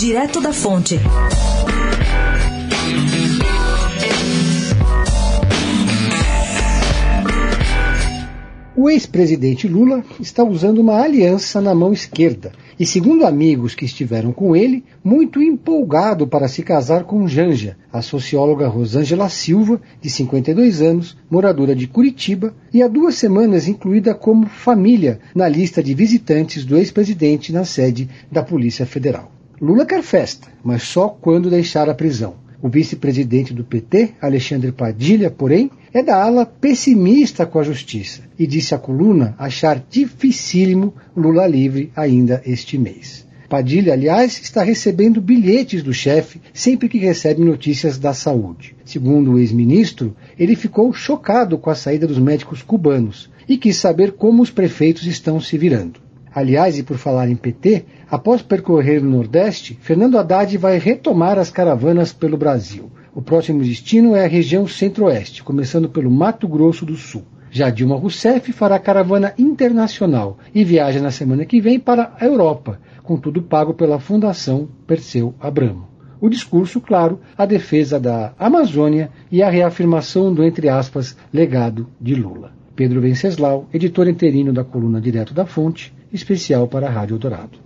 Direto da Fonte. O ex-presidente Lula está usando uma aliança na mão esquerda e, segundo amigos que estiveram com ele, muito empolgado para se casar com Janja, a socióloga Rosângela Silva, de 52 anos, moradora de Curitiba e há duas semanas incluída como família na lista de visitantes do ex-presidente na sede da Polícia Federal. Lula quer festa, mas só quando deixar a prisão. O vice-presidente do PT, Alexandre Padilha, porém, é da ala pessimista com a justiça e disse à coluna achar dificílimo Lula livre ainda este mês. Padilha, aliás, está recebendo bilhetes do chefe sempre que recebe notícias da saúde. Segundo o ex-ministro, ele ficou chocado com a saída dos médicos cubanos e quis saber como os prefeitos estão se virando. Aliás, e por falar em PT, após percorrer o Nordeste, Fernando Haddad vai retomar as caravanas pelo Brasil. O próximo destino é a região Centro-Oeste, começando pelo Mato Grosso do Sul. Já Dilma Rousseff fará caravana internacional e viaja na semana que vem para a Europa, com tudo pago pela Fundação Perseu Abramo. O discurso, claro, a defesa da Amazônia e a reafirmação do, entre aspas, legado de Lula. Pedro Venceslau, editor interino da coluna Direto da Fonte, especial para a Rádio Dourado.